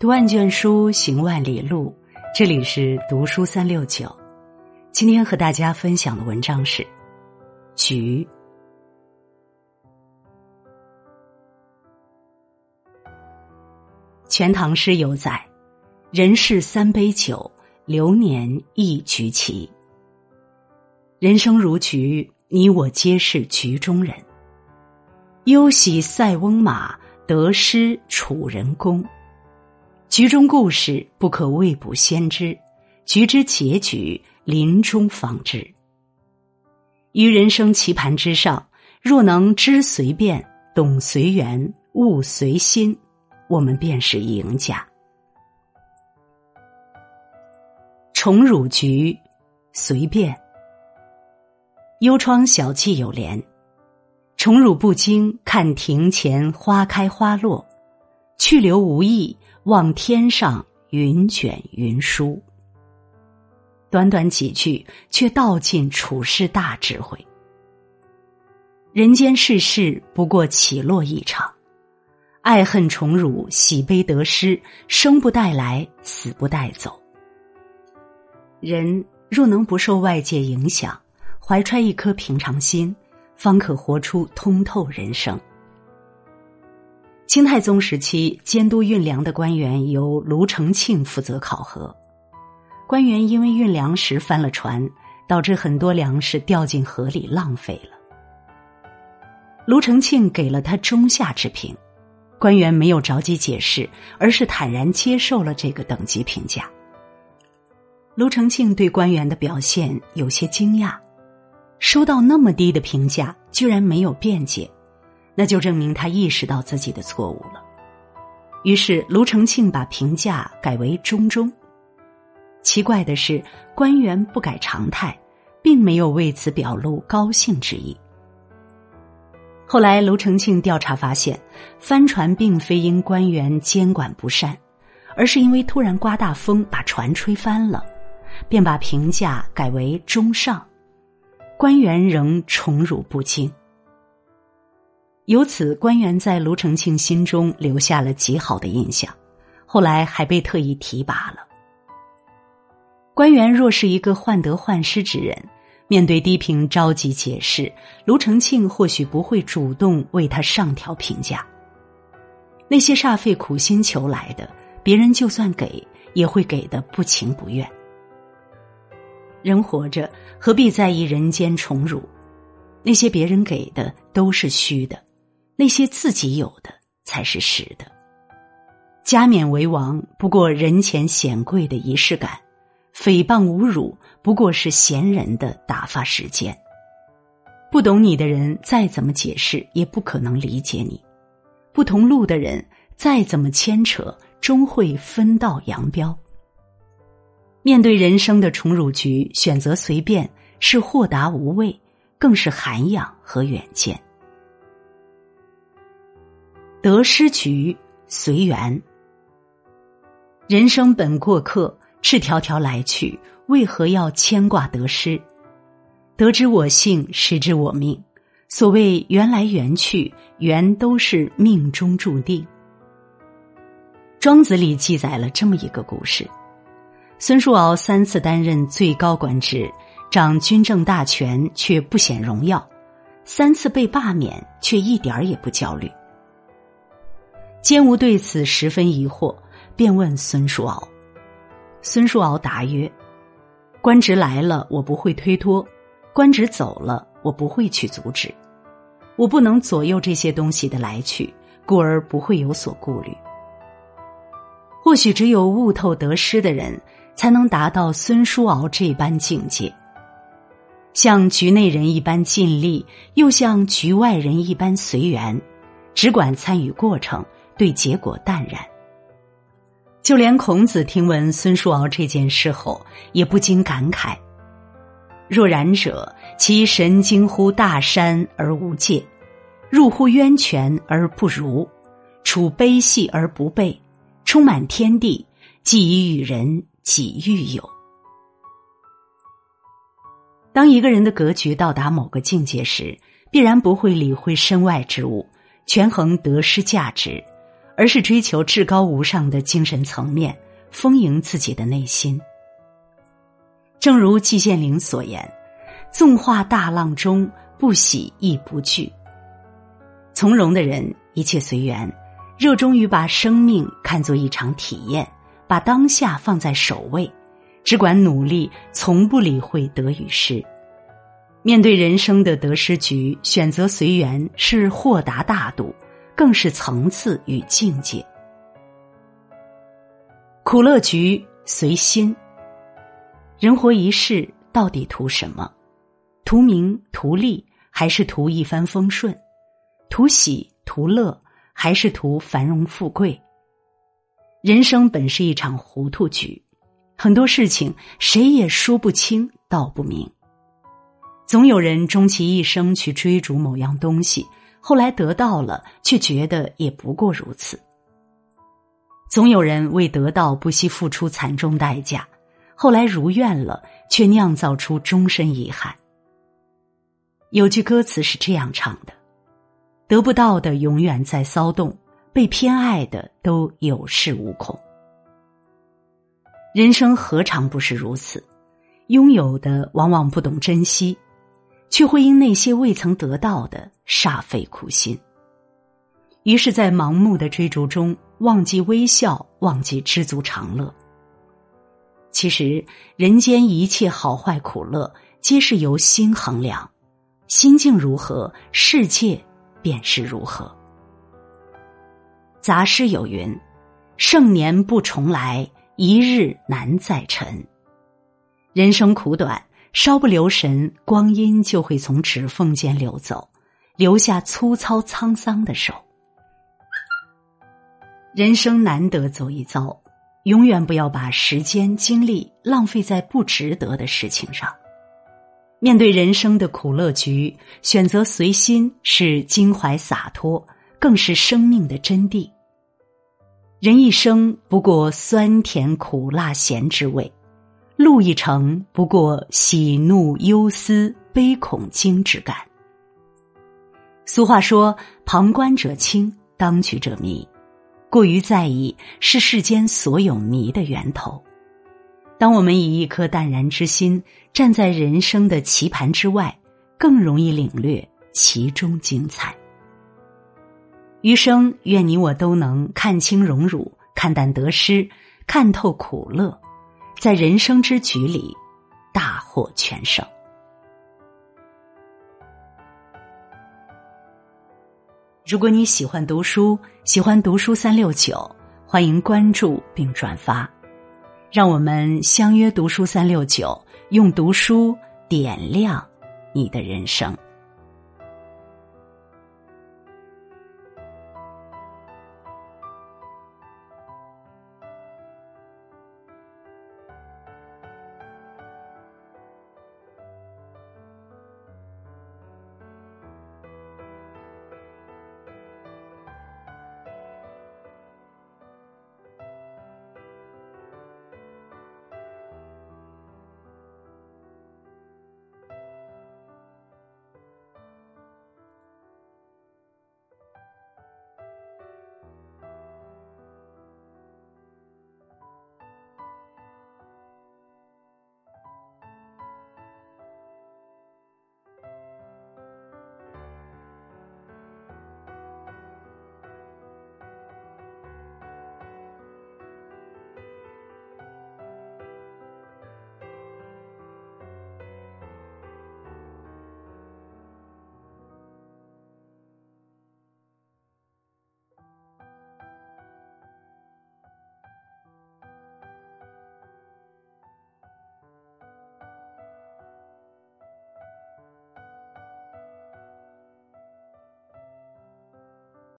读万卷书，行万里路。这里是读书三六九。今天和大家分享的文章是《菊》。《全唐诗》有载：“人世三杯酒，流年一局棋。”人生如菊，你我皆是局中人。忧喜塞翁马，得失楚人公。局中故事不可未卜先知，局之结局临终方知。于人生棋盘之上，若能知随便、懂随缘、悟随心，我们便是赢家。宠辱局，随便。幽窗小憩有联：宠辱不惊，看庭前花开花落；去留无意。望天上云卷云舒，短短几句却道尽处世大智慧。人间世事不过起落一场，爱恨宠辱、喜悲得失，生不带来，死不带走。人若能不受外界影响，怀揣一颗平常心，方可活出通透人生。清太宗时期，监督运粮的官员由卢承庆负责考核。官员因为运粮时翻了船，导致很多粮食掉进河里浪费了。卢承庆给了他中下之评，官员没有着急解释，而是坦然接受了这个等级评价。卢承庆对官员的表现有些惊讶，收到那么低的评价，居然没有辩解。那就证明他意识到自己的错误了。于是卢承庆把评价改为中中。奇怪的是，官员不改常态，并没有为此表露高兴之意。后来卢承庆调查发现，帆船并非因官员监管不善，而是因为突然刮大风把船吹翻了，便把评价改为中上，官员仍宠辱不惊。由此，官员在卢承庆心中留下了极好的印象，后来还被特意提拔了。官员若是一个患得患失之人，面对低评着急解释，卢承庆或许不会主动为他上调评价。那些煞费苦心求来的，别人就算给，也会给的不情不愿。人活着，何必在意人间宠辱？那些别人给的都是虚的。那些自己有的才是实的。加冕为王不过人前显贵的仪式感，诽谤侮辱不过是闲人的打发时间。不懂你的人再怎么解释也不可能理解你，不同路的人再怎么牵扯终会分道扬镳。面对人生的宠辱局，选择随便是豁达无畏，更是涵养和远见。得失局随缘，人生本过客，赤条条来去，为何要牵挂得失？得之我幸，失之我命。所谓缘来缘去，缘都是命中注定。庄子里记载了这么一个故事：孙叔敖三次担任最高官职，掌军政大权，却不显荣耀；三次被罢免，却一点儿也不焦虑。监吾对此十分疑惑，便问孙叔敖。孙叔敖答曰：“官职来了，我不会推脱；官职走了，我不会去阻止。我不能左右这些东西的来去，故而不会有所顾虑。或许只有悟透得失的人，才能达到孙叔敖这般境界，像局内人一般尽力，又像局外人一般随缘，只管参与过程。”对结果淡然，就连孔子听闻孙叔敖这件事后，也不禁感慨：“若然者，其神经乎大山而无界，入乎渊泉而不如，处悲戏而不备，充满天地，既以与人，己欲有。”当一个人的格局到达某个境界时，必然不会理会身外之物，权衡得失价值。而是追求至高无上的精神层面，丰盈自己的内心。正如季羡林所言：“纵化大浪中，不喜亦不惧。”从容的人，一切随缘，热衷于把生命看作一场体验，把当下放在首位，只管努力，从不理会得与失。面对人生的得失局，选择随缘是豁达大度，更是层次与境界。苦乐局随心。人活一世，到底图什么？图名、图利，还是图一帆风顺？图喜、图乐，还是图繁荣富贵？人生本是一场糊涂局，很多事情谁也说不清道不明。总有人终其一生去追逐某样东西，后来得到了，却觉得也不过如此。总有人为得到不惜付出惨重代价。后来如愿了，却酿造出终身遗憾。有句歌词是这样唱的：“得不到的永远在骚动，被偏爱的都有恃无恐。”人生何尝不是如此？拥有的往往不懂珍惜，却会因那些未曾得到的煞费苦心。于是，在盲目的追逐中，忘记微笑，忘记知足常乐。其实，人间一切好坏苦乐，皆是由心衡量。心境如何，世界便是如何。杂诗有云：“盛年不重来，一日难再晨。”人生苦短，稍不留神，光阴就会从指缝间流走，留下粗糙沧桑的手。人生难得走一遭。永远不要把时间精力浪费在不值得的事情上。面对人生的苦乐局，选择随心是襟怀洒脱，更是生命的真谛。人一生不过酸甜苦辣咸之味，路一程不过喜怒忧思悲恐惊之感。俗话说：“旁观者清，当局者迷。”过于在意是世间所有迷的源头。当我们以一颗淡然之心站在人生的棋盘之外，更容易领略其中精彩。余生，愿你我都能看清荣辱，看淡得失，看透苦乐，在人生之局里大获全胜。如果你喜欢读书，喜欢读书三六九，欢迎关注并转发，让我们相约读书三六九，用读书点亮你的人生。